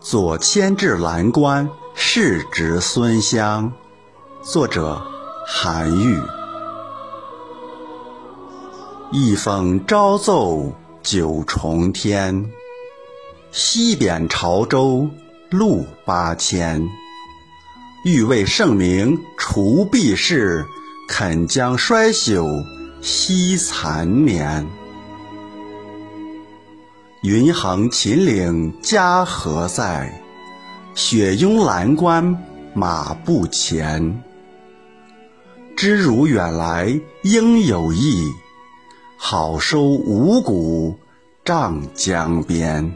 左迁至蓝关，世侄孙湘。作者：韩愈。一封朝奏九重天，西贬潮州路八千。欲为圣明除弊事，肯将衰朽惜残年。云横秦岭家何在？雪拥蓝关马不前。知汝远来应有意，好收五谷丈江边。